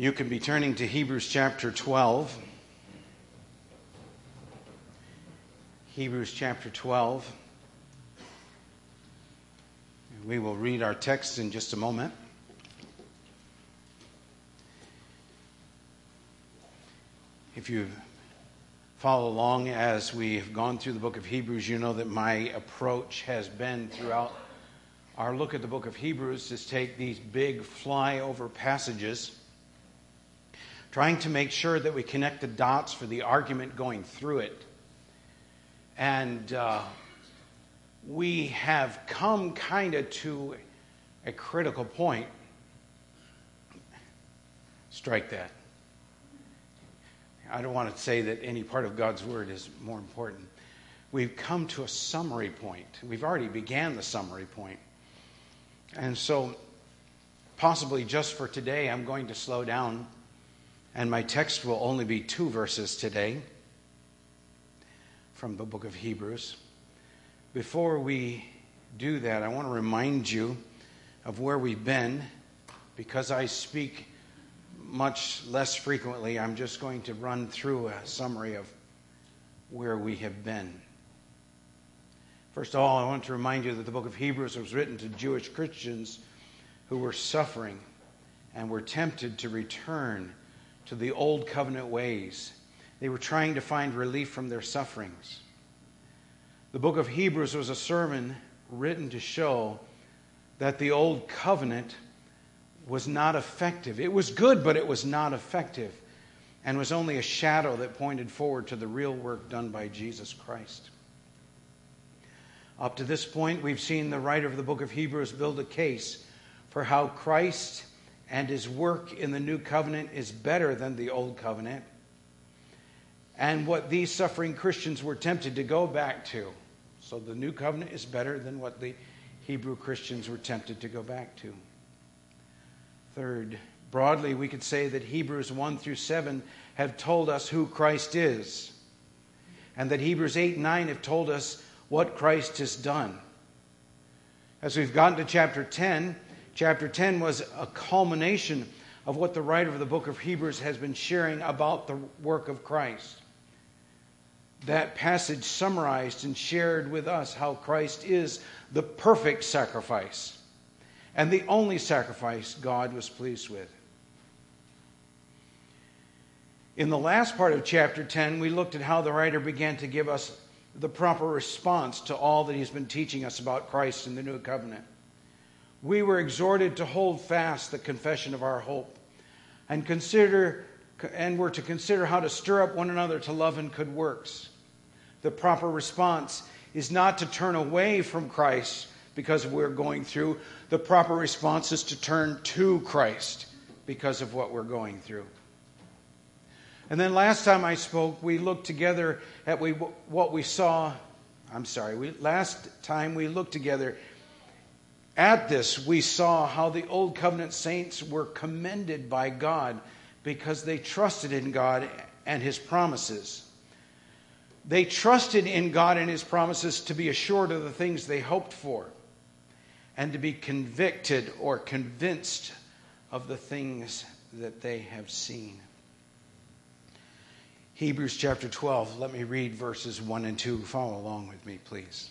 You can be turning to Hebrews chapter 12. Hebrews chapter 12. We will read our text in just a moment. If you follow along as we have gone through the book of Hebrews, you know that my approach has been throughout our look at the book of Hebrews is take these big flyover passages, trying to make sure that we connect the dots for the argument going through it. And uh, we have come kind of to a critical point. Strike that. I don't want to say that any part of God's word is more important. We've come to a summary point. We've already began the summary point. And so, possibly just for today, I'm going to slow down, and my text will only be two verses today from the book of Hebrews. Before we do that, I want to remind you of where we've been. Because I speak much less frequently, I'm just going to run through a summary of where we have been. First of all, I want to remind you that the book of Hebrews was written to Jewish Christians who were suffering and were tempted to return to the old covenant ways. They were trying to find relief from their sufferings. The book of Hebrews was a sermon written to show that the old covenant was not effective. It was good, but it was not effective and was only a shadow that pointed forward to the real work done by Jesus Christ. Up to this point, we've seen the writer of the book of Hebrews build a case for how Christ and his work in the new covenant is better than the old covenant, and what these suffering Christians were tempted to go back to. So the new covenant is better than what the Hebrew Christians were tempted to go back to. Third, broadly, we could say that Hebrews 1 through 7 have told us who Christ is, and that Hebrews 8 and 9 have told us what Christ has done. As we've gotten to chapter 10, chapter 10 was a culmination of what the writer of the book of Hebrews has been sharing about the work of Christ. That passage summarized and shared with us how Christ is the perfect sacrifice and the only sacrifice God was pleased with. In the last part of chapter 10, we looked at how the writer began to give us the proper response to all that he's been teaching us about Christ in the new covenant. We were exhorted to hold fast the confession of our hope and consider and were to consider how to stir up one another to love and good works. The proper response is not to turn away from Christ because we're going through. The proper response is to turn to Christ because of what we're going through. And then last time I spoke, we looked together at we, what we saw. I'm sorry, we, last time we looked together at this, we saw how the Old Covenant saints were commended by God because they trusted in God and His promises. They trusted in God and His promises to be assured of the things they hoped for and to be convicted or convinced of the things that they have seen. Hebrews chapter 12. Let me read verses 1 and 2. Follow along with me, please.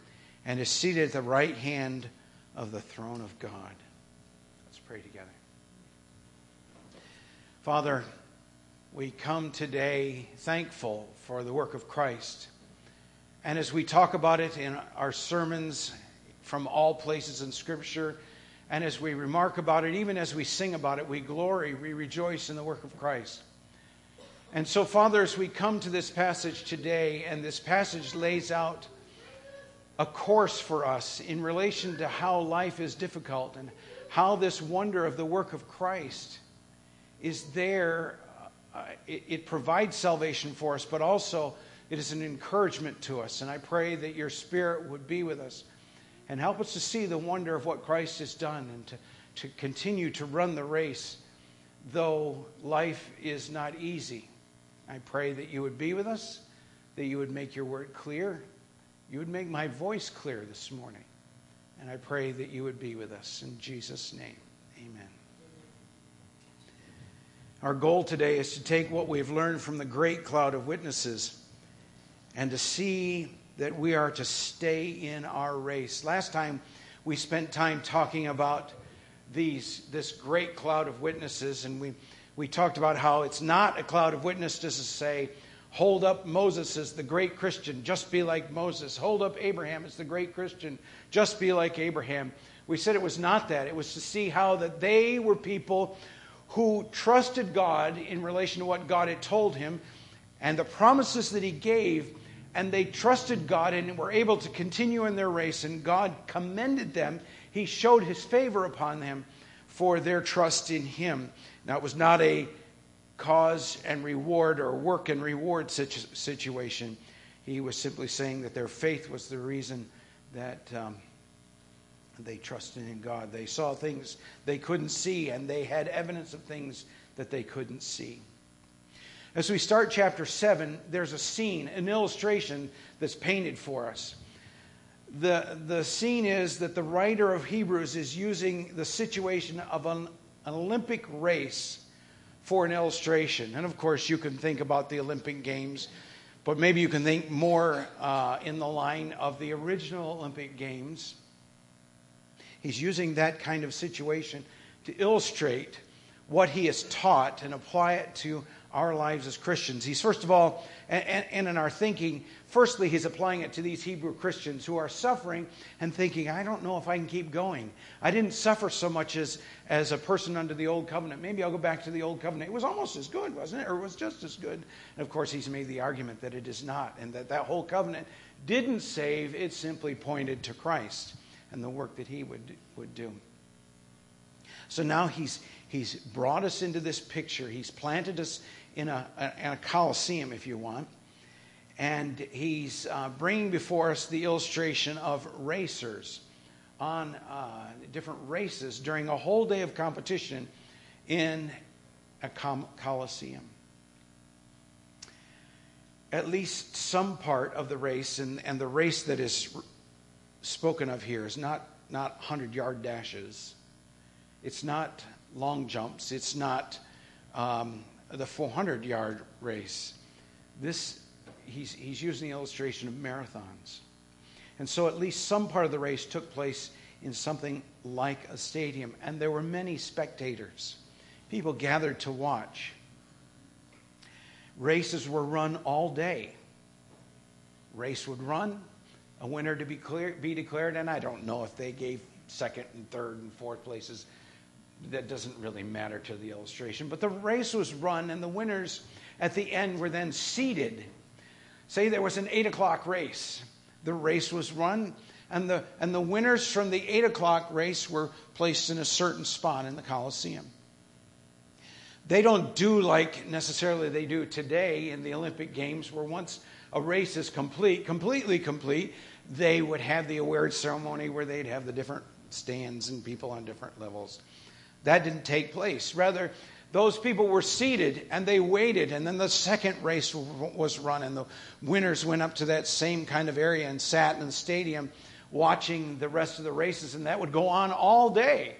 and is seated at the right hand of the throne of God. Let's pray together. Father, we come today thankful for the work of Christ. And as we talk about it in our sermons from all places in Scripture, and as we remark about it, even as we sing about it, we glory, we rejoice in the work of Christ. And so, Father, as we come to this passage today, and this passage lays out a course for us in relation to how life is difficult and how this wonder of the work of Christ is there. Uh, it, it provides salvation for us, but also it is an encouragement to us. And I pray that your Spirit would be with us and help us to see the wonder of what Christ has done and to, to continue to run the race, though life is not easy. I pray that you would be with us, that you would make your word clear, you would make my voice clear this morning. And I pray that you would be with us. In Jesus' name, amen. Our goal today is to take what we've learned from the great cloud of witnesses and to see that we are to stay in our race. Last time we spent time talking about these, this great cloud of witnesses, and we, we talked about how it's not a cloud of witnesses to say, hold up Moses as the great Christian, just be like Moses. Hold up Abraham as the great Christian, just be like Abraham. We said it was not that. It was to see how that they were people who trusted God in relation to what God had told him and the promises that he gave and they trusted God and were able to continue in their race, and God commended them. He showed his favor upon them for their trust in him. Now, it was not a cause and reward or work and reward situation. He was simply saying that their faith was the reason that um, they trusted in God. They saw things they couldn't see, and they had evidence of things that they couldn't see. As we start chapter 7, there's a scene, an illustration that's painted for us. The, the scene is that the writer of Hebrews is using the situation of an, an Olympic race for an illustration. And of course, you can think about the Olympic Games, but maybe you can think more uh, in the line of the original Olympic Games. He's using that kind of situation to illustrate what he has taught and apply it to our lives as Christians. He's first of all, and, and, in our thinking, firstly, he's applying it to these Hebrew Christians who are suffering and thinking, I don't know if I can keep going. I didn't suffer so much as, as a person under the old covenant. Maybe I'll go back to the old covenant. It was almost as good, wasn't it? Or it was just as good. And of course, he's made the argument that it is not, and that that whole covenant didn't save, it simply pointed to Christ and the work that he would, would do. So now he's, he's brought us into this picture. He's planted us in a, in a coliseum, if you want. And he's uh, bringing before us the illustration of racers on uh, different races during a whole day of competition in a com- coliseum. At least some part of the race, and, and the race that is spoken of here is not, not 100 yard dashes, it's not long jumps, it's not um, the 400 yard race. This, he's, he's using the illustration of marathons. And so at least some part of the race took place in something like a stadium, and there were many spectators. People gathered to watch. Races were run all day. Race would run, a winner to be, clear, be declared, and I don't know if they gave second and third and fourth places that doesn't really matter to the illustration. But the race was run, and the winners at the end were then seated. Say there was an 8 o'clock race. The race was run, and the, and the winners from the 8 o'clock race were placed in a certain spot in the Coliseum. They don't do like necessarily they do today in the Olympic Games, where once a race is complete, completely complete, they would have the award ceremony where they'd have the different stands and people on different levels. That didn't take place. Rather, those people were seated and they waited, and then the second race was run, and the winners went up to that same kind of area and sat in the stadium watching the rest of the races, and that would go on all day.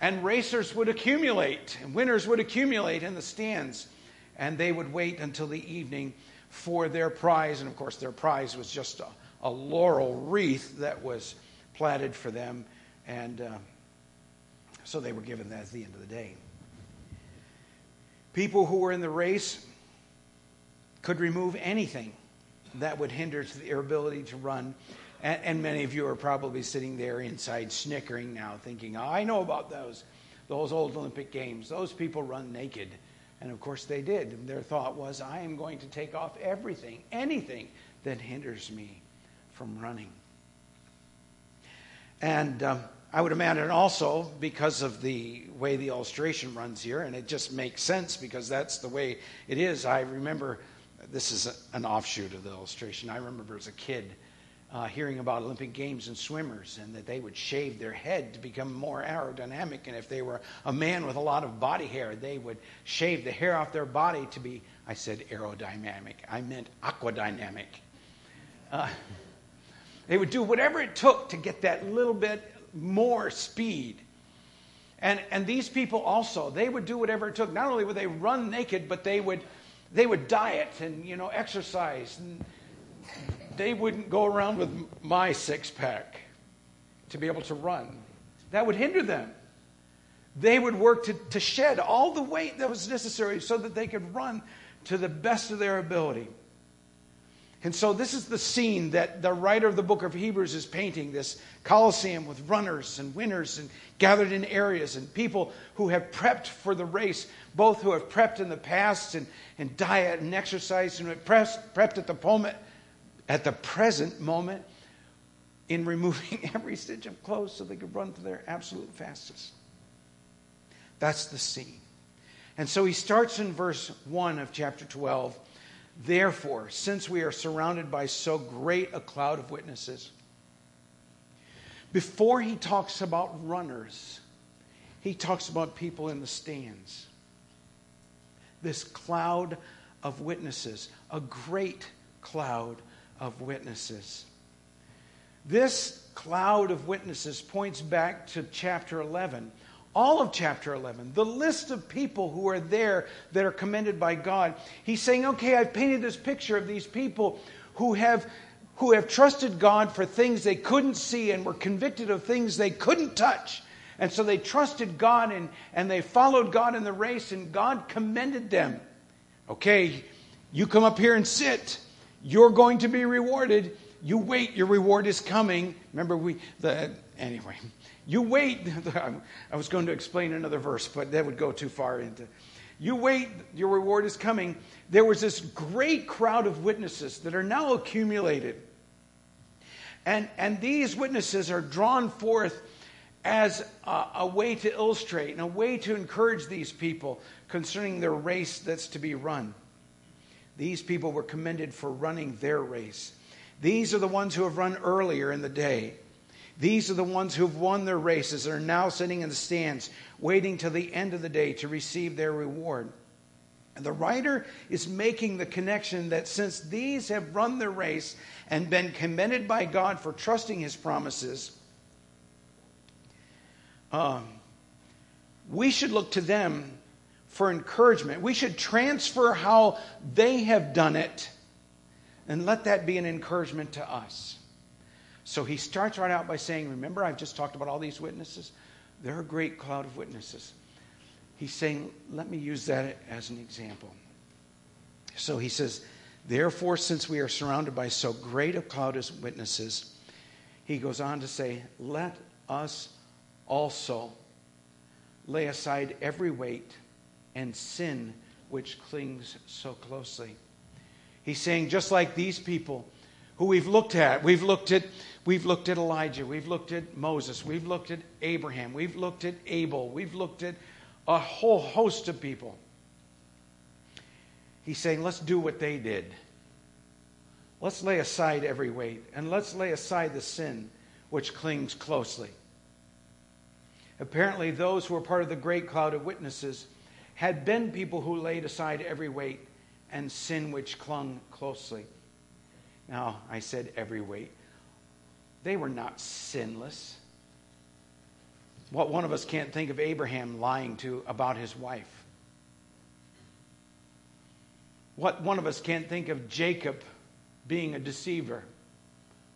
And racers would accumulate, and winners would accumulate in the stands, and they would wait until the evening for their prize. And of course, their prize was just a, a laurel wreath that was platted for them. And uh, so they were given that at the end of the day. People who were in the race could remove anything that would hinder their ability to run. And, and, many of you are probably sitting there inside snickering now, thinking, oh, I know about those, those old Olympic Games. Those people run naked. And of course they did. And their thought was, I am going to take off everything, anything that hinders me from running. And um, I would imagine also because of the way the illustration runs here, and it just makes sense because that's the way it is. I remember this is an offshoot of the illustration. I remember as a kid uh, hearing about Olympic Games and swimmers, and that they would shave their head to become more aerodynamic. And if they were a man with a lot of body hair, they would shave the hair off their body to be, I said aerodynamic, I meant aquadynamic. Uh, they would do whatever it took to get that little bit more speed. And, and these people also, they would do whatever it took. Not only would they run naked, but they would, they would diet and, you know, exercise. And they wouldn't go around with my six pack to be able to run. That would hinder them. They would work to, to shed all the weight that was necessary so that they could run to the best of their ability. And so, this is the scene that the writer of the book of Hebrews is painting this Colosseum with runners and winners and gathered in areas and people who have prepped for the race, both who have prepped in the past and, and diet and exercise and prepped at the moment, at the present moment in removing every stitch of clothes so they could run to their absolute fastest. That's the scene. And so he starts in verse 1 of chapter 12 Therefore, since we are surrounded by so great a cloud of witnesses, before he talks about runners, he talks about people in the stands. This cloud of witnesses, a great cloud of witnesses. This cloud of witnesses points back to chapter 11 all of chapter 11, the list of people who are there that are commended by God. He's saying, okay, I've painted this picture of these people who have, who have trusted God for things they couldn't see and were convicted of things they couldn't touch. And so they trusted God and, and they followed God in the race, and God commended them. Okay, you come up here and sit. You're going to be rewarded. You wait, your reward is coming. Remember, we, the, anyway. You wait. I was going to explain another verse, but that would go too far into. You wait, your reward is coming. There was this great crowd of witnesses that are now accumulated. And, and these witnesses are drawn forth as a, a way to illustrate and a way to encourage these people concerning their race that's to be run. These people were commended for running their race. These are the ones who have run earlier in the day. These are the ones who've won their races and are now sitting in the stands, waiting till the end of the day to receive their reward. And the writer is making the connection that since these have run their race and been commended by God for trusting his promises, um, we should look to them for encouragement. We should transfer how they have done it and let that be an encouragement to us. So he starts right out by saying, Remember, I've just talked about all these witnesses? They're a great cloud of witnesses. He's saying, Let me use that as an example. So he says, Therefore, since we are surrounded by so great a cloud of witnesses, he goes on to say, Let us also lay aside every weight and sin which clings so closely. He's saying, just like these people who we've looked at, we've looked at We've looked at Elijah. We've looked at Moses. We've looked at Abraham. We've looked at Abel. We've looked at a whole host of people. He's saying, let's do what they did. Let's lay aside every weight and let's lay aside the sin which clings closely. Apparently, those who were part of the great cloud of witnesses had been people who laid aside every weight and sin which clung closely. Now, I said every weight. They were not sinless. What one of us can't think of Abraham lying to about his wife? What one of us can't think of Jacob being a deceiver?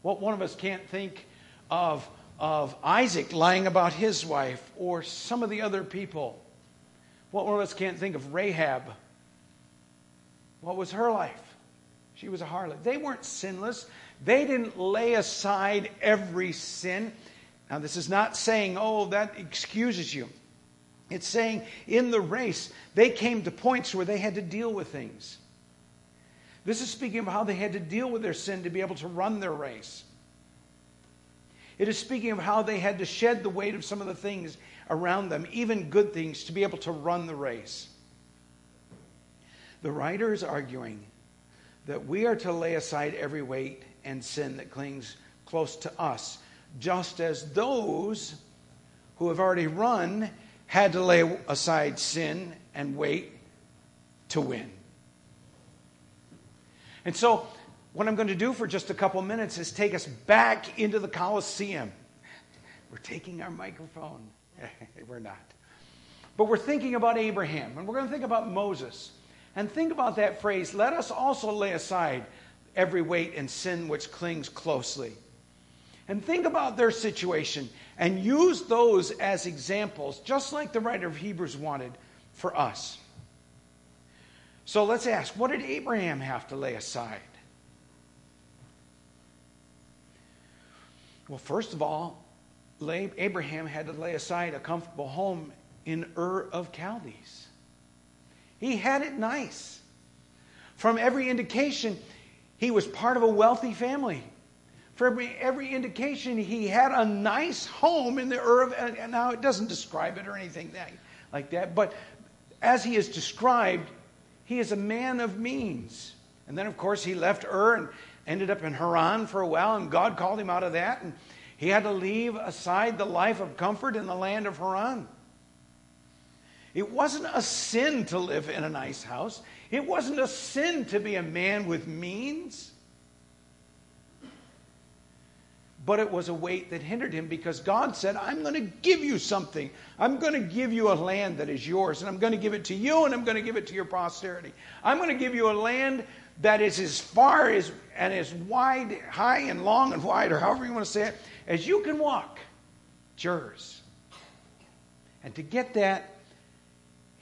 What one of us can't think of, of Isaac lying about his wife or some of the other people? What one of us can't think of Rahab? What was her life? She was a harlot. They weren't sinless. They didn't lay aside every sin. Now, this is not saying, oh, that excuses you. It's saying in the race, they came to points where they had to deal with things. This is speaking of how they had to deal with their sin to be able to run their race. It is speaking of how they had to shed the weight of some of the things around them, even good things, to be able to run the race. The writer is arguing that we are to lay aside every weight and sin that clings close to us, just as those who have already run had to lay aside sin and wait to win. And so, what I'm going to do for just a couple minutes is take us back into the Colosseum. We're taking our microphone. we're not. But we're thinking about Abraham, and we're going to think about Moses. And think about that phrase let us also lay aside every weight and sin which clings closely. And think about their situation and use those as examples, just like the writer of Hebrews wanted for us. So let's ask what did Abraham have to lay aside? Well, first of all, Abraham had to lay aside a comfortable home in Ur of Chaldees. He had it nice. From every indication, he was part of a wealthy family. For every, every indication, he had a nice home in the Ur now, it doesn't describe it or anything that, like that, but as he is described, he is a man of means. And then, of course, he left Ur and ended up in Haran for a while, and God called him out of that. And he had to leave aside the life of comfort in the land of Haran. It wasn't a sin to live in a nice house. It wasn't a sin to be a man with means. But it was a weight that hindered him because God said, I'm going to give you something. I'm going to give you a land that is yours, and I'm going to give it to you, and I'm going to give it to your posterity. I'm going to give you a land that is as far as and as wide, high and long and wide, or however you want to say it, as you can walk. It's yours. And to get that,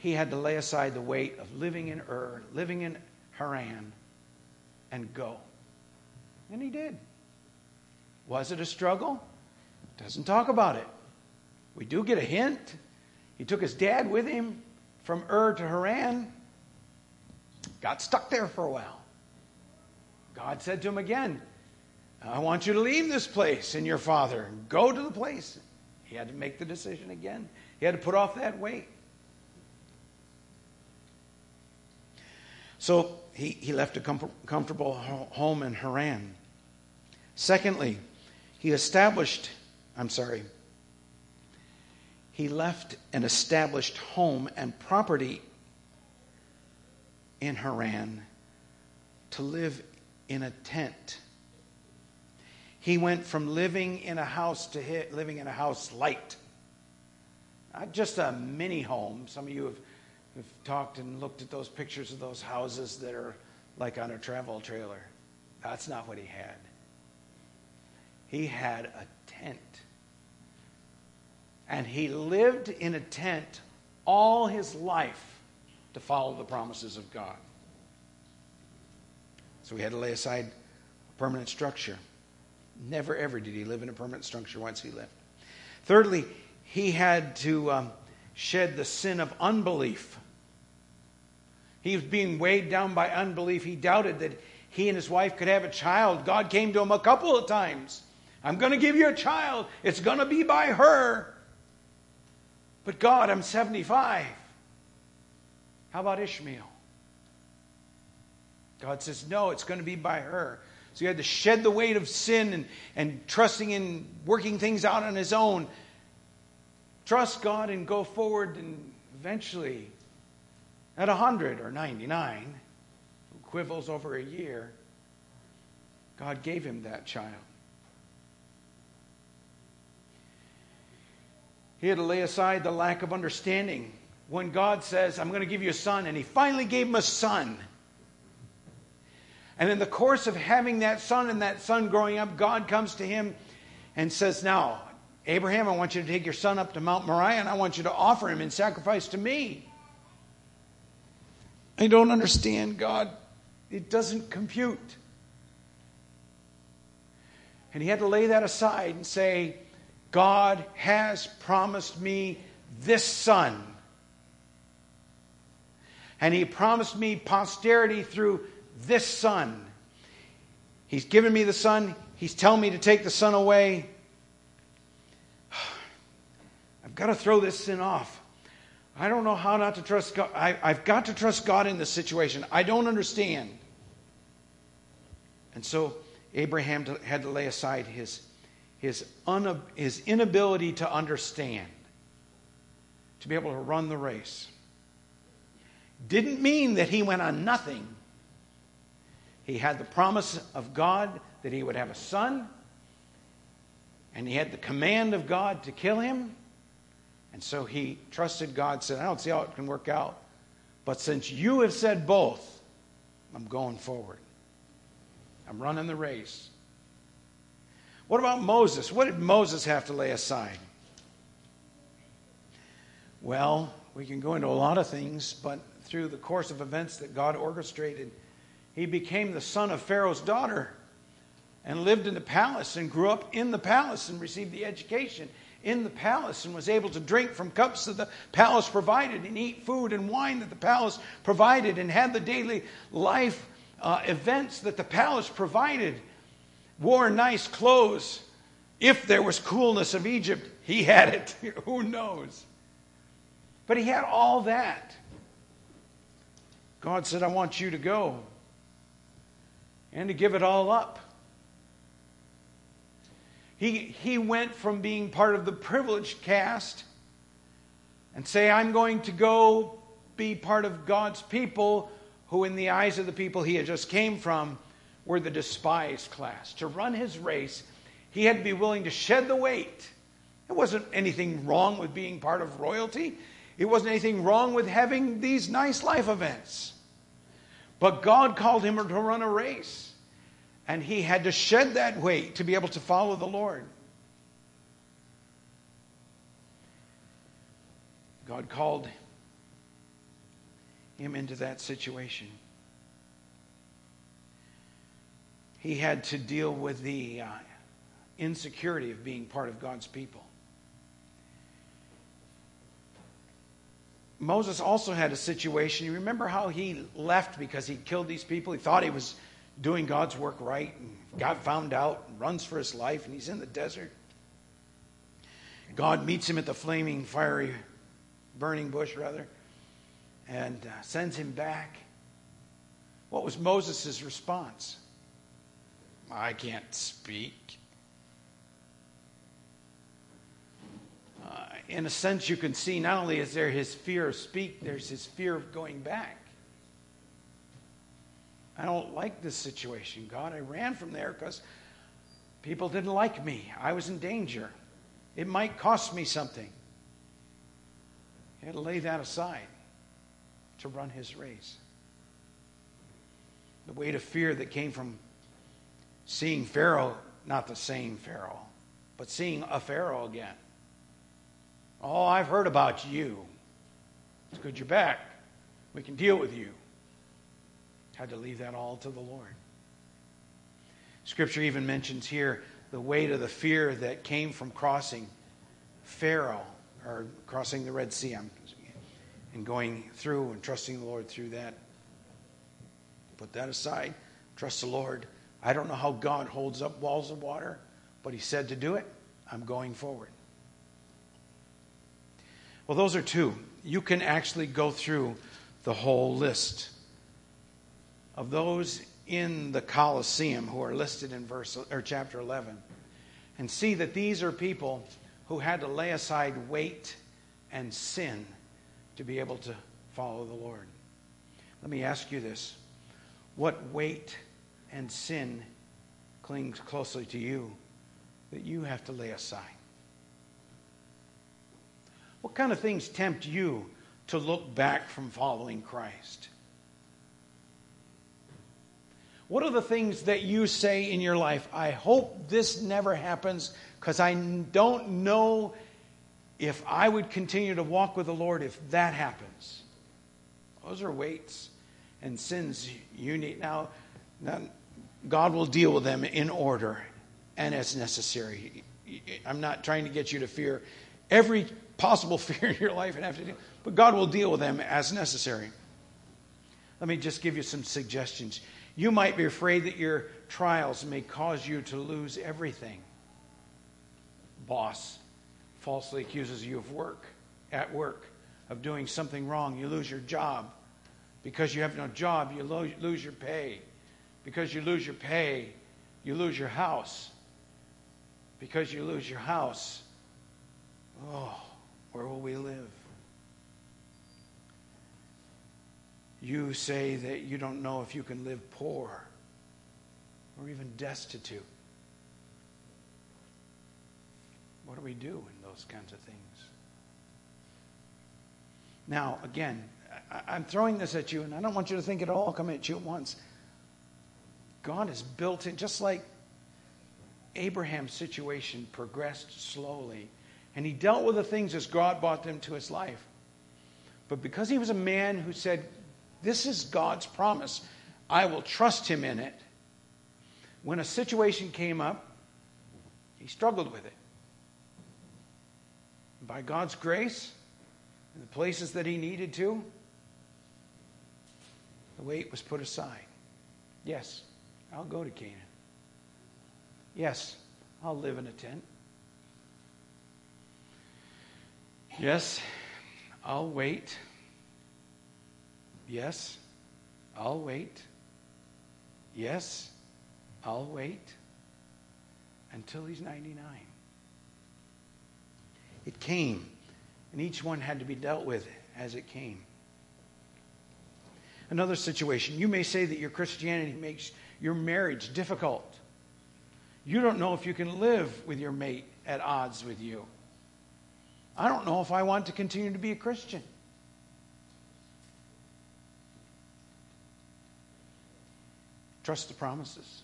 he had to lay aside the weight of living in Ur, living in Haran, and go. And he did. Was it a struggle? Doesn't talk about it. We do get a hint. He took his dad with him from Ur to Haran, got stuck there for a while. God said to him again, I want you to leave this place and your father and go to the place. He had to make the decision again. He had to put off that weight. So he, he left a com- comfortable home in Haran. Secondly, he established, I'm sorry, he left an established home and property in Haran to live in a tent. He went from living in a house to living in a house light. Not just a mini home. Some of you have We've talked and looked at those pictures of those houses that are like on a travel trailer. That's not what he had. He had a tent. And he lived in a tent all his life to follow the promises of God. So he had to lay aside a permanent structure. Never, ever did he live in a permanent structure once he left. Thirdly, he had to um, shed the sin of unbelief. He was being weighed down by unbelief. He doubted that he and his wife could have a child. God came to him a couple of times. I'm going to give you a child. It's going to be by her. But God, I'm 75. How about Ishmael? God says, No, it's going to be by her. So he had to shed the weight of sin and, and trusting in working things out on his own. Trust God and go forward, and eventually at 100 or 99, who quibbles over a year, God gave him that child. He had to lay aside the lack of understanding. When God says, I'm going to give you a son, and he finally gave him a son. And in the course of having that son and that son growing up, God comes to him and says, Now, Abraham, I want you to take your son up to Mount Moriah and I want you to offer him in sacrifice to me. I don't understand, God. It doesn't compute. And he had to lay that aside and say, God has promised me this son. And he promised me posterity through this son. He's given me the son. He's telling me to take the son away. I've got to throw this sin off. I don't know how not to trust God. I, have got to trust God in this situation. I don't understand. And so Abraham had to lay aside his, his, un, his inability to understand, to be able to run the race. Didn't mean that he went on nothing. He had the promise of God that he would have a son, and he had the command of God to kill him. And so he trusted God, said, I don't see how it can work out. But since you have said both, I'm going forward. I'm running the race. What about Moses? What did Moses have to lay aside? Well, we can go into a lot of things, but through the course of events that God orchestrated, he became the son of Pharaoh's daughter and lived in the palace and grew up in the palace and received the education in the palace and was able to drink from cups that the palace provided and eat food and wine that the palace provided and had the daily life uh, events that the palace provided. Wore nice clothes. If there was coolness of Egypt, he had it. Who knows? But he had all that. God said, I want you to go and to give it all up. He, he went from being part of the privileged caste and say, I'm going to go be part of God's people, who, in the eyes of the people he had just came from, were the despised class. To run his race, he had to be willing to shed the weight. There wasn't anything wrong with being part of royalty. It wasn't anything wrong with having these nice life events. But God called him to run a race. And he had to shed that weight to be able to follow the Lord. God called him into that situation. He had to deal with the uh, insecurity of being part of God's people. Moses also had a situation. You remember how he left because he killed these people? He thought he was doing God's work right and got found out and runs for his life and he's in the desert. God meets him at the flaming, fiery, burning bush, rather, and uh, sends him back. What was Moses' response? I can't speak. Uh, in a sense, you can see not only is there his fear of speak, there's his fear of going back. I don't like this situation, God. I ran from there because people didn't like me. I was in danger. It might cost me something. He had to lay that aside to run his race. The weight of fear that came from seeing Pharaoh, not the same Pharaoh, but seeing a Pharaoh again. Oh, I've heard about you. It's good you're back. We can deal with you. Had to leave that all to the Lord. Scripture even mentions here the weight of the fear that came from crossing Pharaoh, or crossing the Red Sea, and going through and trusting the Lord through that. Put that aside. Trust the Lord. I don't know how God holds up walls of water, but He said to do it. I'm going forward. Well, those are two. You can actually go through the whole list of those in the Colosseum who are listed in verse or chapter 11 and see that these are people who had to lay aside weight and sin to be able to follow the Lord. Let me ask you this. What weight and sin clings closely to you that you have to lay aside? What kind of things tempt you to look back from following Christ? What are the things that you say in your life? I hope this never happens because I don't know if I would continue to walk with the Lord if that happens. Those are weights and sins you need. Now, God will deal with them in order and as necessary. I'm not trying to get you to fear every possible fear in your life and have to deal, but God will deal with them as necessary. Let me just give you some suggestions. You might be afraid that your trials may cause you to lose everything boss, falsely accuses you of work, at work, of doing something wrong. You lose your job. Because you have no job, you lo- lose your pay. Because you lose your pay, you lose your house. Because you lose your house, oh, where will we live? You say that you don't know if you can live poor or even destitute. What do we do in those kinds of things? Now, again, I, am throwing this at you, and I don't want you to think it all come at you at once. God has built it, just like Abraham's situation progressed slowly, and he dealt with the things as God brought them to his life. But because he was a man who said, This is God's promise, I will trust him in it, when a situation came up, he struggled with it. By God's grace, in the places that he needed to, the weight was put aside. Yes, I'll go to Canaan. Yes, I'll live in a tent. Yes, I'll wait. Yes, I'll wait. Yes, I'll wait until he's 99. It came, and each one had to be dealt with as it came. Another situation, you may say that your Christianity makes your marriage difficult. You don't know if you can live with your mate at odds with you. I don't know if I want to continue to be a Christian. Trust the promises.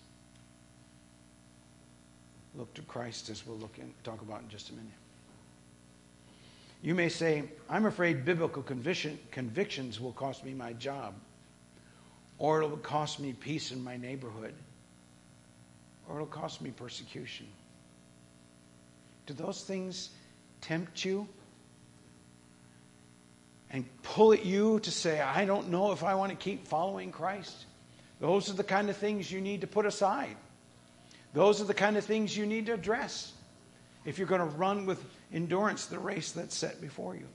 Look to Christ as we'll look in, talk about in just a minute. You may say, I'm afraid biblical conviction, convictions will cost me my job, or it'll cost me peace in my neighborhood, or it'll cost me persecution. Do those things tempt you and pull at you to say, I don't know if I want to keep following Christ? Those are the kind of things you need to put aside. Those are the kind of things you need to address if you're going to run with endurance the race that's set before you.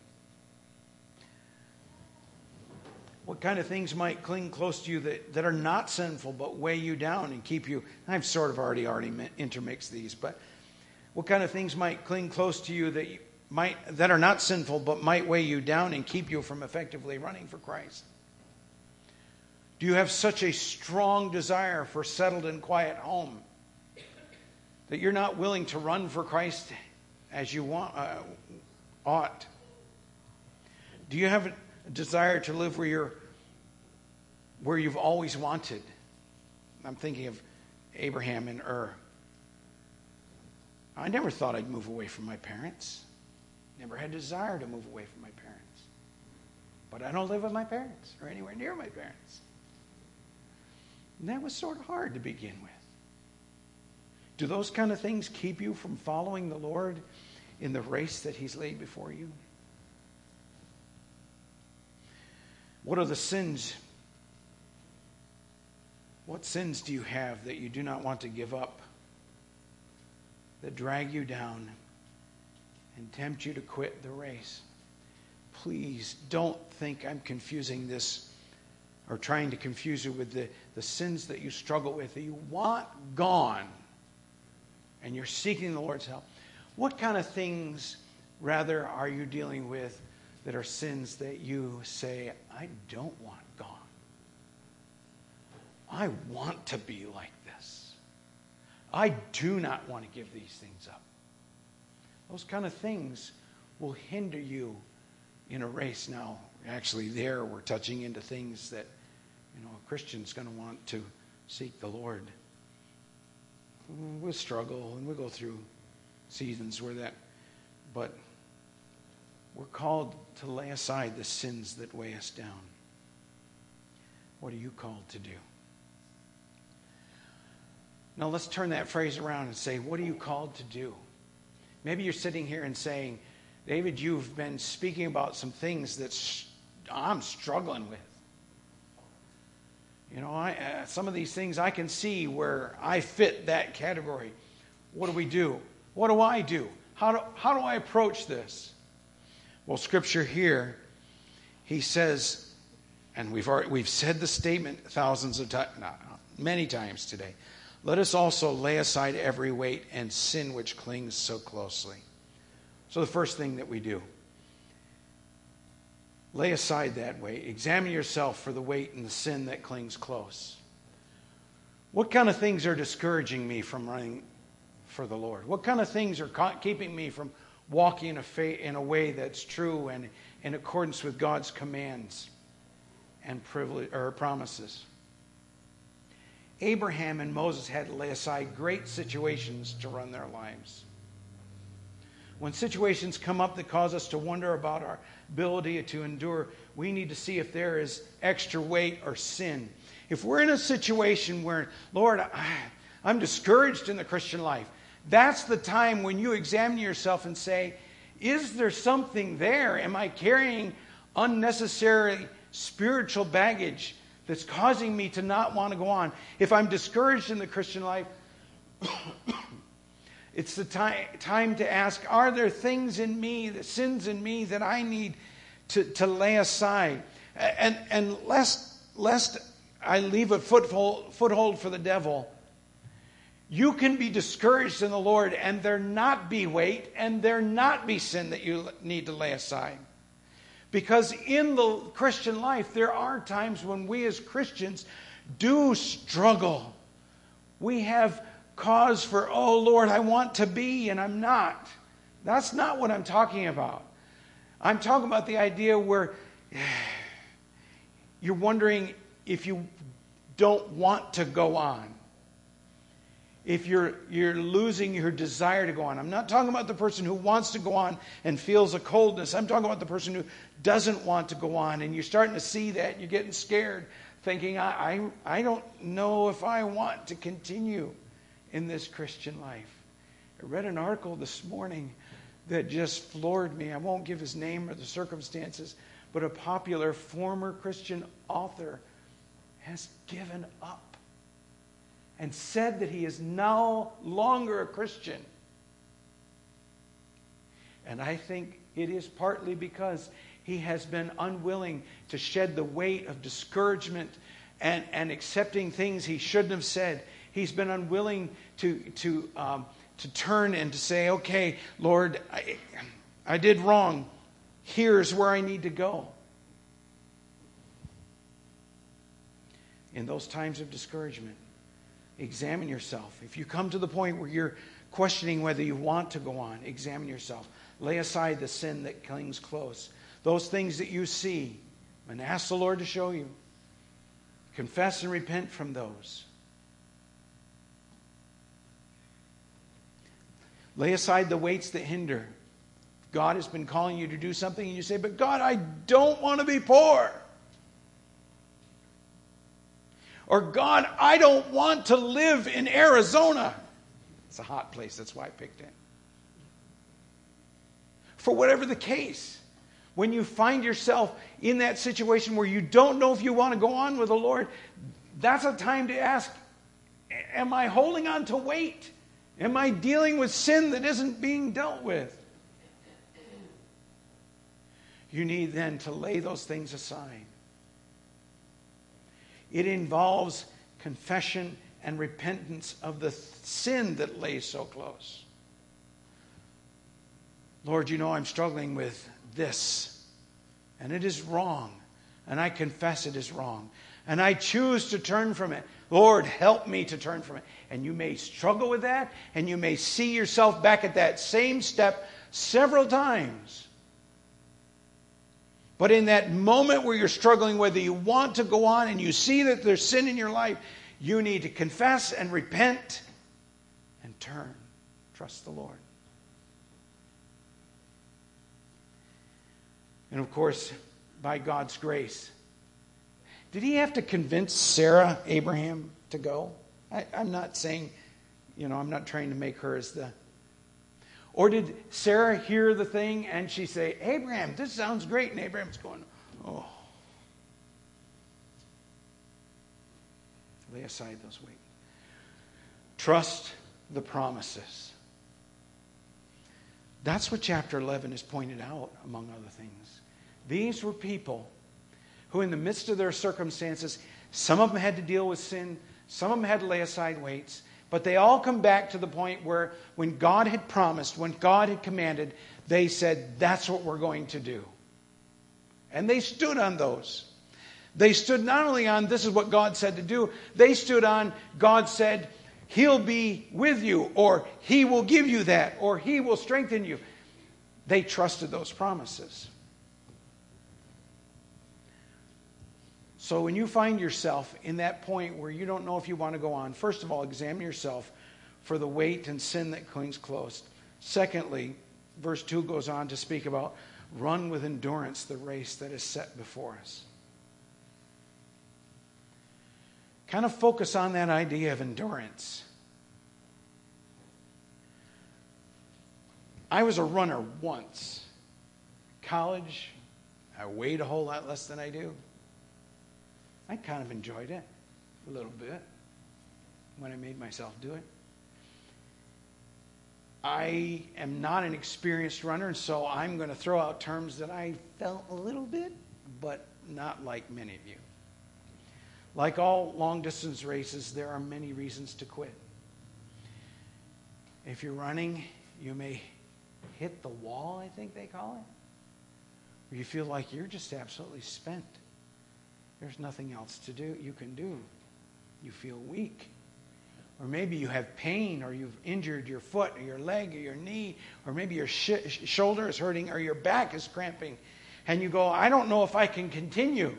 What kind of things might cling close to you that, that are not sinful but weigh you down and keep you? I've sort of already already intermixed these, but what kind of things might cling close to you that you might that are not sinful but might weigh you down and keep you from effectively running for Christ? Do you have such a strong desire for settled and quiet home that you're not willing to run for Christ as you want, uh, ought? Do you have a desire to live where you're where you've always wanted? I'm thinking of Abraham and Ur. I never thought I'd move away from my parents. Never had a desire to move away from my parents. But I don't live with my parents or anywhere near my parents. And that was sort of hard to begin with. Do those kind of things keep you from following the Lord in the race that He's laid before you? What are the sins? What sins do you have that you do not want to give up, that drag you down and tempt you to quit the race? Please don't think I'm confusing this or trying to confuse you with the, the sins that you struggle with, that you want gone, and you're seeking the Lord's help. What kind of things, rather, are you dealing with that are sins that you say, I don't want gone? I want to be like this. I do not want to give these things up. Those kind of things will hinder you in a race now actually there we're touching into things that Christian's going to want to seek the Lord. We'll struggle and we'll go through seasons where that, but we're called to lay aside the sins that weigh us down. What are you called to do? Now let's turn that phrase around and say, what are you called to do? Maybe you're sitting here and saying, David, you've been speaking about some things that I'm struggling with. You know, I, uh, some of these things I can see where I fit that category. What do we do? What do I do? How do, how do I approach this? Well, Scripture here, he says, and we've, already, we've said the statement thousands of times, many times today. Let us also lay aside every weight and sin which clings so closely. So, the first thing that we do, lay aside that weight. Examine yourself for the weight and the sin that clings close. What kind of things are discouraging me from running for the Lord? What kind of things are keeping me from walking in a, in a way that's true and in accordance with God's commands and privilege, or promises? Abraham and Moses had to lay aside great situations to run their lives. When situations come up that cause us to wonder about our ability to endure, we need to see if there is extra weight or sin if we're in a situation where, Lord, I, I'm discouraged in the Christian life, that's the time when you examine yourself and say, is there something there? Am I carrying unnecessary spiritual baggage that's causing me to not want to go on? If I'm discouraged in the Christian life, it's the time, time to ask are there things in me, the sins in me that I need to, to lay aside? And, and lest, lest I leave a foothold, foothold for the devil. You can be discouraged in the Lord and there not be weight and there not be sin that you need to lay aside. Because in the Christian life, there are times when we as Christians do struggle. We have cause for, oh Lord, I want to be and I'm not. That's not what I'm talking about. I'm talking about the idea where you're wondering if you don't want to go on, if you're, you're losing your desire to go on. I'm not talking about the person who wants to go on and feels a coldness. I'm talking about the person who doesn't want to go on. And you're starting to see that. You're getting scared, thinking, I, I, I don't know if I want to continue in this Christian life. I read an article this morning that just floored me. I won't give his name or the circumstances, but a popular former Christian author has given up and said that he is no longer a Christian. And I think it is partly because he has been unwilling to shed the weight of discouragement and, and accepting things he shouldn't have said. He's been unwilling to, to, um, to turn and to say, okay, Lord, I, I did wrong. Here's where I need to go. in those times of discouragement, examine yourself. If you come to the point where you're questioning whether you want to go on, examine yourself. Lay aside the sin that clings close. Those things that you see, and ask the Lord to show you. Confess and repent from those. Lay aside the weights that hinder. God has been calling you to do something, and you say, But God, I don't want to be poor. Or, God, I don't want to live in Arizona. It's a hot place, that's why I picked it. For whatever the case, when you find yourself in that situation where you don't know if you want to go on with the Lord, that's a time to ask Am I holding on to weight? Am I dealing with sin that isn't being dealt with? You need then to lay those things aside. It involves confession and repentance of the sin that lays so close. Lord, you know I'm struggling with this, and it is wrong, and I confess it is wrong, and I choose to turn from it. Lord, help me to turn from it. And you may struggle with that, and you may see yourself back at that same step several times. But in that moment where you're struggling, whether you want to go on and you see that there's sin in your life, you need to confess and repent and turn. Trust the Lord. And of course, by God's grace, did he have to convince Sarah, Abraham, to go? I, am not saying, you know, I'm not trying to make her as the or did Sarah hear the thing and she say, Abraham, this sounds great? And Abraham's going, oh. Lay aside those weights. Trust the promises. That's what chapter 11 is pointed out, among other things. These were people who, in the midst of their circumstances, some of them had to deal with sin, some of them had to lay aside weights, but they all come back to the point where when God had promised, when God had commanded, they said, That's what we're going to do. And they stood on those. They stood not only on this is what God said to do, they stood on God said, He'll be with you, or He will give you that, or He will strengthen you. They trusted those promises. So when you find yourself in that point where you don't know if you want to go on, first of all, examine yourself for the weight and sin that clings close. Secondly, verse 2 goes on to speak about run with endurance the race that is set before us. kind of focus on that idea of endurance. I was a runner once. College, I weighed a whole lot less than I do. I kind of enjoyed it a little bit when I made myself do it. I am not an experienced runner, and so I'm going to throw out terms that I felt a little bit, but not like many of you. Like all long distance races, there are many reasons to quit. If you're running, you may hit the wall, I think they call it, where you feel like you're just absolutely spent. There's nothing else to do you can do. You feel weak. Or maybe you have pain, or you've injured your foot, or your leg, or your knee, or maybe your sh- shoulder is hurting, or your back is cramping. And you go, I don't know if I can continue.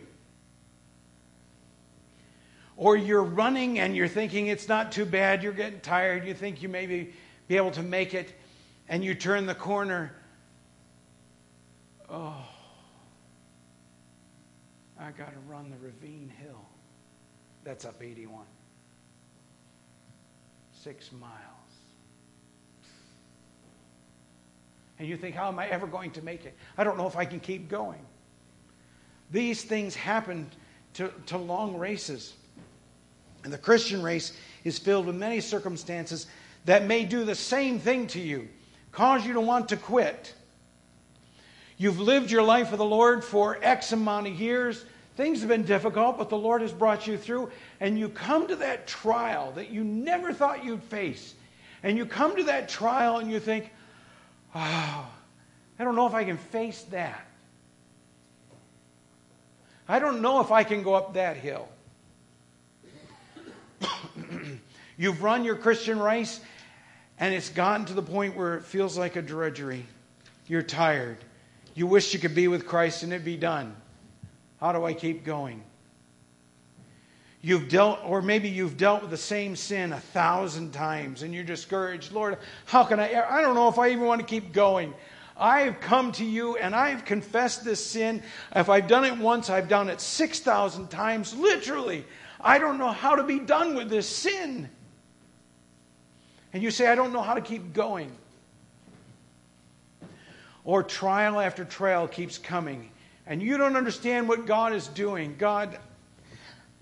Or you're running and you're thinking it's not too bad, you're getting tired, you think you may be, be able to make it, and you turn the corner. Oh, I got to run the Ravine Hill. That's up 81. Six miles. And you think, how am I ever going to make it? I don't know if I can keep going. These things happen to, to long races. And the Christian race is filled with many circumstances that may do the same thing to you, cause you to want to quit. You've lived your life with the Lord for X amount of years. Things have been difficult, but the Lord has brought you through. And you come to that trial that you never thought you'd face. And you come to that trial and you think, oh, I don't know if I can face that. I don't know if I can go up that hill. You've run your Christian race, and it's gotten to the point where it feels like a drudgery. You're tired. You wish you could be with Christ and it be done. How do I keep going? You've dealt, or maybe you've dealt with the same sin a thousand times and you're discouraged. Lord, how can I? I don't know if I even want to keep going. I've come to you and I've confessed this sin. If I've done it once, I've done it 6,000 times, literally. I don't know how to be done with this sin. And you say, I don't know how to keep going. Or trial after trial keeps coming, and you don't understand what God is doing. God,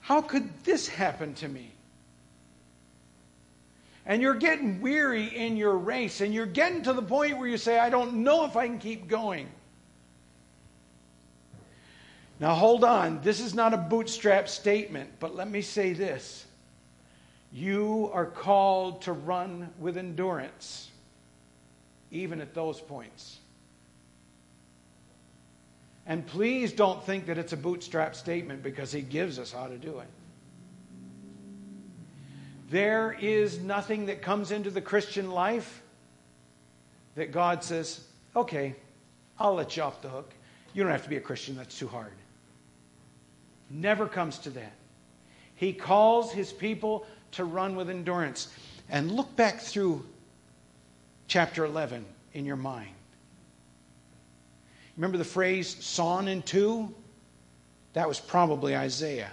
how could this happen to me? And you're getting weary in your race, and you're getting to the point where you say, I don't know if I can keep going. Now, hold on. This is not a bootstrap statement, but let me say this. You are called to run with endurance, even at those points. And please don't think that it's a bootstrap statement because he gives us how to do it. There is nothing that comes into the Christian life that God says, okay, I'll let you off the hook. You don't have to be a Christian, that's too hard. Never comes to that. He calls his people to run with endurance. And look back through chapter 11 in your mind. Remember the phrase sawn in two? That was probably Isaiah.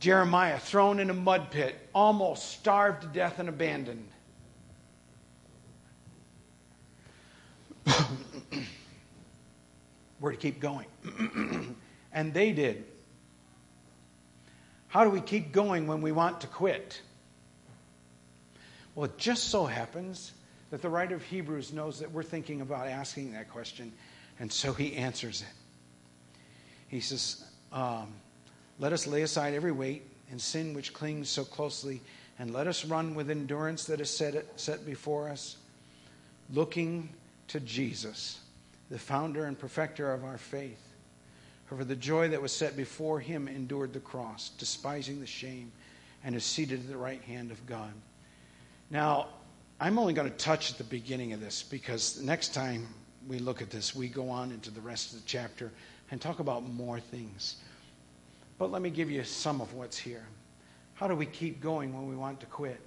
Jeremiah thrown in a mud pit, almost starved to death and abandoned. We're to keep going. and they did. How do we keep going when we want to quit? Well, it just so happens that the writer of Hebrews knows that we're thinking about asking that question, and so he answers it. He says, um, Let us lay aside every weight and sin which clings so closely, and let us run with endurance that is set, set before us, looking to Jesus, the founder and perfecter of our faith. For for the joy that was set before him endured the cross, despising the shame, and is seated at the right hand of God. Now, I'm only going to touch at the beginning of this because next time we look at this, we go on into the rest of the chapter and talk about more things. But let me give you some of what's here. How do we keep going when we want to quit?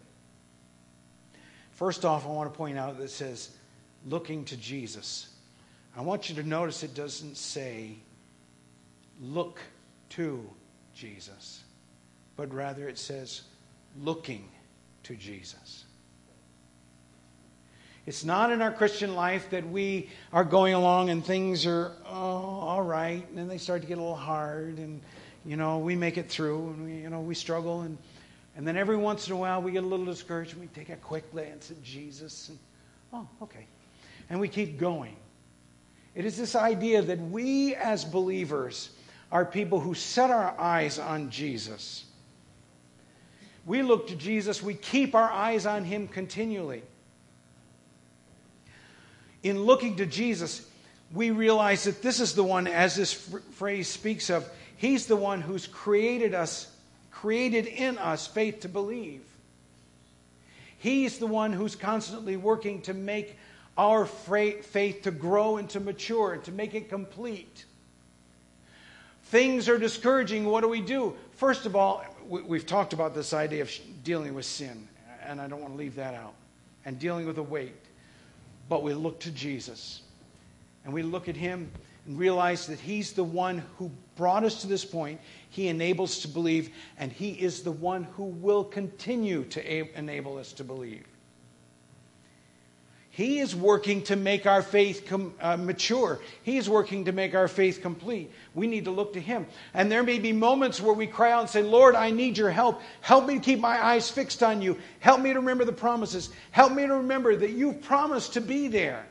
First off, I want to point out that it says, looking to Jesus. I want you to notice it doesn't say, look to Jesus, but rather it says, looking to Jesus. It's not in our Christian life that we are going along and things are, oh, all right, and then they start to get a little hard, and, you know, we make it through, and we, you know, we struggle, and, and then every once in a while we get a little discouraged, and we take a quick glance at Jesus, and, oh, okay. And we keep going. It is this idea that we as believers are people who set our eyes on Jesus. We look to Jesus, we keep our eyes on Him continually in looking to Jesus, we realize that this is the one, as this phrase speaks of, He's the one who's created us, created in us faith to believe. He's the one who's constantly working to make our faith to grow and to mature and to make it complete. Things are discouraging. What do we do? First of all, we've talked about this idea of dealing with sin, and I don't want to leave that out, and dealing with the weight. But we look to Jesus. And we look at him and realize that he's the one who brought us to this point. He enables to believe, and he is the one who will continue to enable us to believe. He is working to make our faith com- uh, mature. He is working to make our faith complete. We need to look to Him. And there may be moments where we cry out and say, Lord, I need your help. Help me to keep my eyes fixed on you. Help me to remember the promises. Help me to remember that you've promised to be there.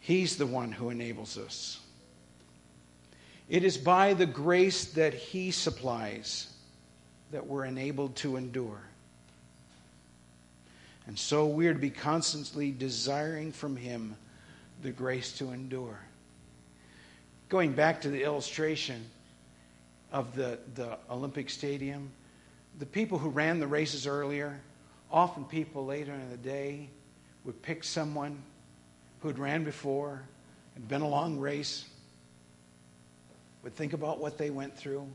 He's the one who enables us. It is by the grace that He supplies that we're enabled to endure. And so we are to be constantly desiring from Him the grace to endure. Going back to the illustration of the, the Olympic Stadium, the people who ran the races earlier, often people later in the day would pick someone who'd ran before, had been a long race, would think about what they went through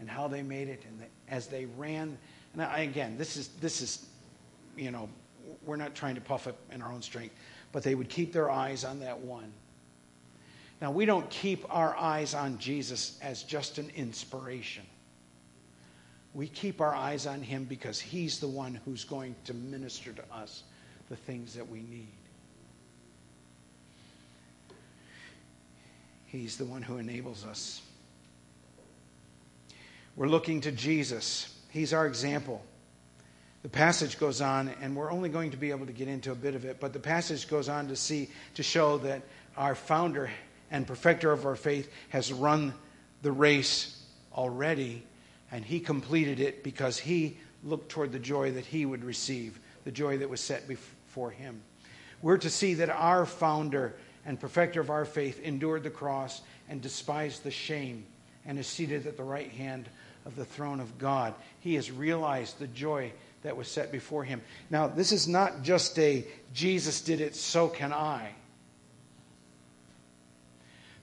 and how they made it, and as they ran. And I, again, this is this is, you know, we're not trying to puff up in our own strength, but they would keep their eyes on that one. Now we don't keep our eyes on Jesus as just an inspiration. We keep our eyes on him because he's the one who's going to minister to us the things that we need. He's the one who enables us. We're looking to Jesus. He's our example. The passage goes on, and we're only going to be able to get into a bit of it, but the passage goes on to see to show that our founder and perfecter of our faith has run the race already, and he completed it because he looked toward the joy that he would receive, the joy that was set before him. We're to see that our founder and perfecter of our faith endured the cross and despised the shame and is seated at the right hand of the throne of God. He has realized the joy that was set before him. Now, this is not just a Jesus did it, so can I.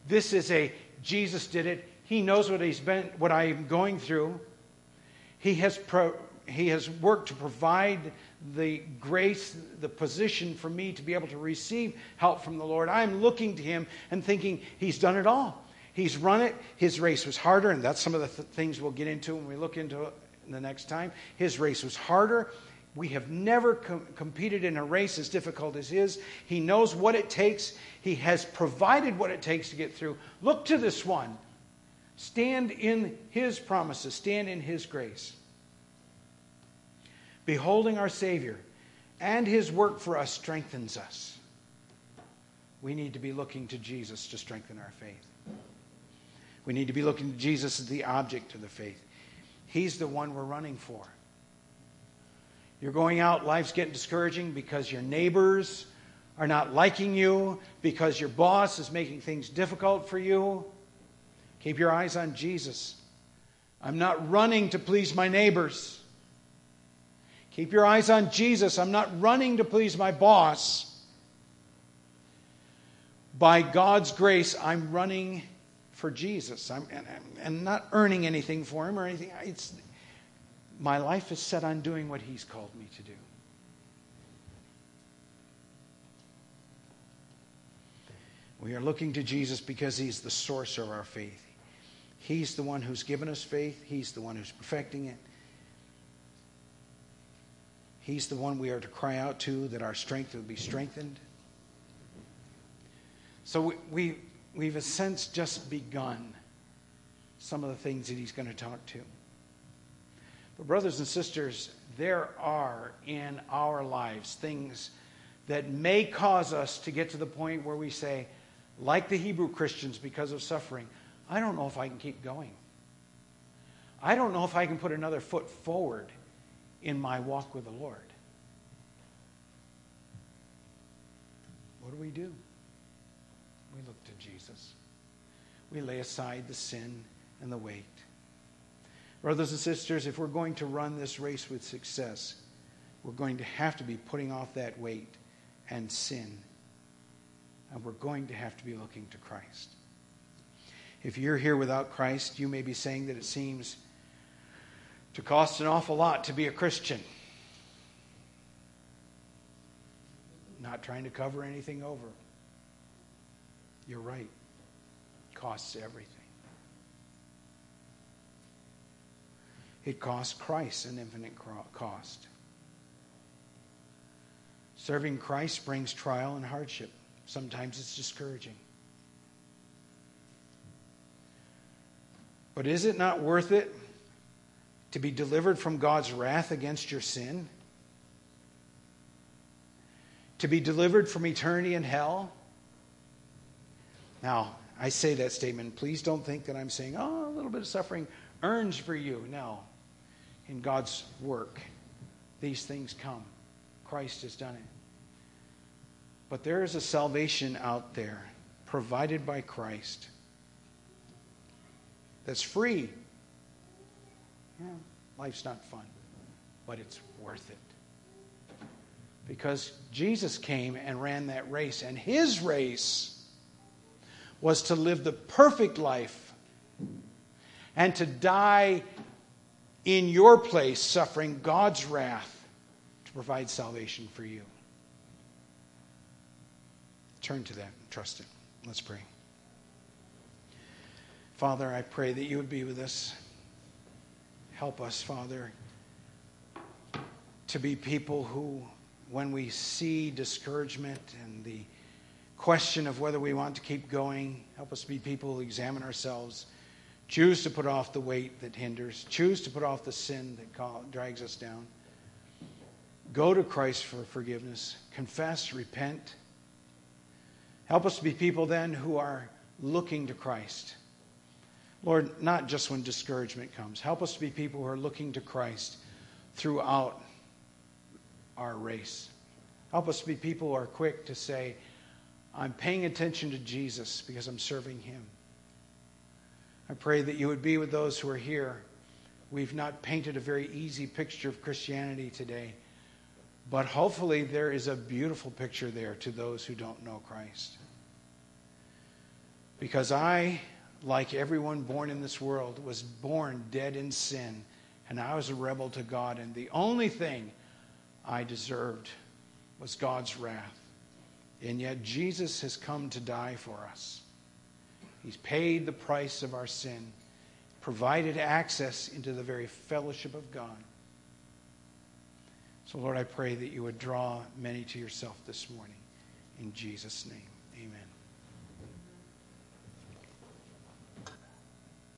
This is a Jesus did it. He knows what he's been, what I'm going through. He has pro, he has worked to provide the grace, the position for me to be able to receive help from the Lord. I'm looking to him and thinking he's done it all. He's run it. His race was harder, and that's some of the th- things we'll get into when we look into it the next time. His race was harder. We have never com- competed in a race as difficult as his. He knows what it takes. He has provided what it takes to get through. Look to this one. Stand in His promises, stand in His grace. Beholding our Savior and His work for us strengthens us. We need to be looking to Jesus to strengthen our faith. We need to be looking to Jesus as the object of the faith. He's the one we're running for. You're going out, life's getting discouraging because your neighbors are not liking you, because your boss is making things difficult for you. Keep your eyes on Jesus. I'm not running to please my neighbors. Keep your eyes on Jesus. I'm not running to please my boss. By God's grace, I'm running for Jesus. I'm, and, and not earning anything for Him or anything. It's, my life is set on doing what He's called me to do. We are looking to Jesus because He's the source of our faith. He's the one who's given us faith, He's the one who's perfecting it. He's the one we are to cry out to that our strength would be strengthened. So we, we, we've, a sense, just begun some of the things that He's going to talk to. But, brothers and sisters, there are in our lives things that may cause us to get to the point where we say, like the Hebrew Christians, because of suffering, I don't know if I can keep going. I don't know if I can put another foot forward in my walk with the Lord. What do we do? We look to Jesus. We lay aside the sin and the weight. Brothers and sisters, if we're going to run this race with success, we're going to have to be putting off that weight and sin. And we're going to have to be looking to Christ. If you're here without Christ, you may be saying that it seems to cost an awful lot to be a Christian. Not trying to cover anything over. You're right. Costs everything. It costs Christ an infinite cost. Serving Christ brings trial and hardship. Sometimes it's discouraging. But is it not worth it to be delivered from God's wrath against your sin? To be delivered from eternity in hell? Now, I say that statement. Please don't think that I'm saying, oh, a little bit of suffering earns for you. No in God's work, these things come. Christ has done it. But there is a salvation out there provided by Christ that's free. Yeah, life's not fun, but it's worth it. Because Jesus came and ran that race, and his race was to live the perfect life and to die in your place, suffering God's wrath to provide salvation for you. Turn to that trust it. Let's pray. Father, I pray that you would be with us. Help us, Father, to be people who, when we see discouragement and the question of whether we want to keep going, help us be people who examine ourselves Choose to put off the weight that hinders. Choose to put off the sin that drags us down. Go to Christ for forgiveness. Confess, repent. Help us to be people then who are looking to Christ. Lord, not just when discouragement comes. Help us to be people who are looking to Christ throughout our race. Help us to be people who are quick to say, I'm paying attention to Jesus because I'm serving him. I pray that you would be with those who are here. We've not painted a very easy picture of Christianity today, but hopefully there is a beautiful picture there to those who don't know Christ. Because I, like everyone born in this world, was born dead in sin, and I was a rebel to God, and the only thing I deserved was God's wrath. And yet Jesus has come to die for us. He's paid the price of our sin, provided access into the very fellowship of God. So, Lord, I pray that you would draw many to yourself this morning. In Jesus' name.